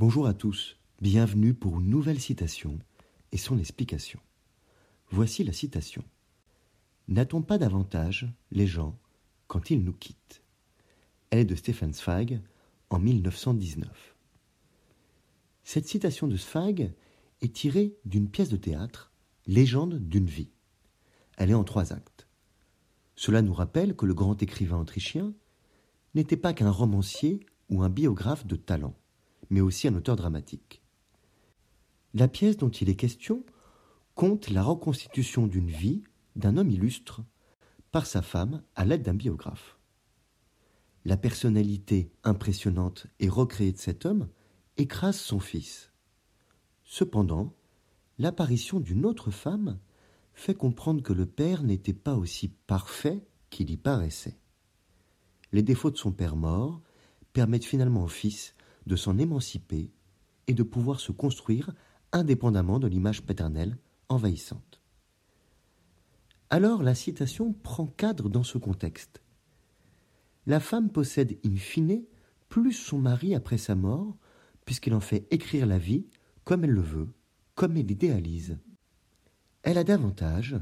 Bonjour à tous, bienvenue pour une nouvelle citation et son explication. Voici la citation. N'a-t-on pas davantage les gens quand ils nous quittent? Elle est de Stefan Zweig en 1919. Cette citation de Zweig est tirée d'une pièce de théâtre, Légende d'une vie. Elle est en trois actes. Cela nous rappelle que le grand écrivain autrichien n'était pas qu'un romancier ou un biographe de talent mais aussi un auteur dramatique. La pièce dont il est question compte la reconstitution d'une vie d'un homme illustre par sa femme à l'aide d'un biographe. La personnalité impressionnante et recréée de cet homme écrase son fils. Cependant, l'apparition d'une autre femme fait comprendre que le père n'était pas aussi parfait qu'il y paraissait. Les défauts de son père mort permettent finalement au fils de s'en émanciper et de pouvoir se construire indépendamment de l'image paternelle envahissante. Alors la citation prend cadre dans ce contexte. La femme possède in fine plus son mari après sa mort, puisqu'elle en fait écrire la vie comme elle le veut, comme elle l'idéalise. Elle a davantage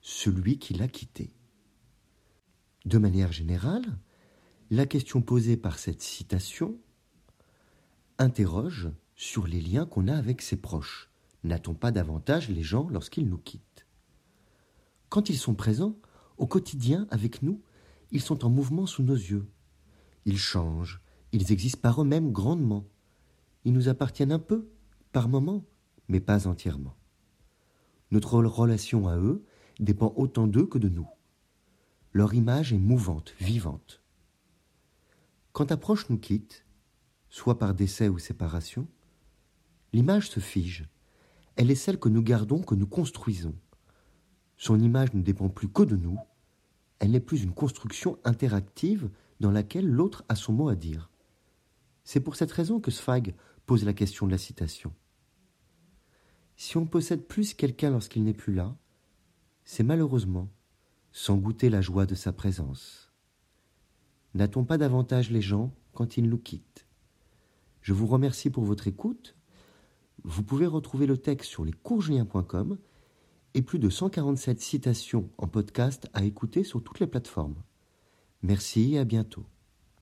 celui qui l'a quittée. De manière générale, la question posée par cette citation interroge sur les liens qu'on a avec ses proches. N'a-t-on pas davantage les gens lorsqu'ils nous quittent? Quand ils sont présents, au quotidien, avec nous, ils sont en mouvement sous nos yeux. Ils changent, ils existent par eux-mêmes grandement. Ils nous appartiennent un peu, par moments, mais pas entièrement. Notre relation à eux dépend autant d'eux que de nous. Leur image est mouvante, vivante. Quand un proche nous quitte, soit par décès ou séparation, l'image se fige. Elle est celle que nous gardons, que nous construisons. Son image ne dépend plus que de nous. Elle n'est plus une construction interactive dans laquelle l'autre a son mot à dire. C'est pour cette raison que Zweig pose la question de la citation. Si on possède plus quelqu'un lorsqu'il n'est plus là, c'est malheureusement sans goûter la joie de sa présence. N'a-t-on pas davantage les gens quand ils nous quittent? Je vous remercie pour votre écoute. Vous pouvez retrouver le texte sur lescoursjulien.com et plus de 147 citations en podcast à écouter sur toutes les plateformes. Merci et à bientôt.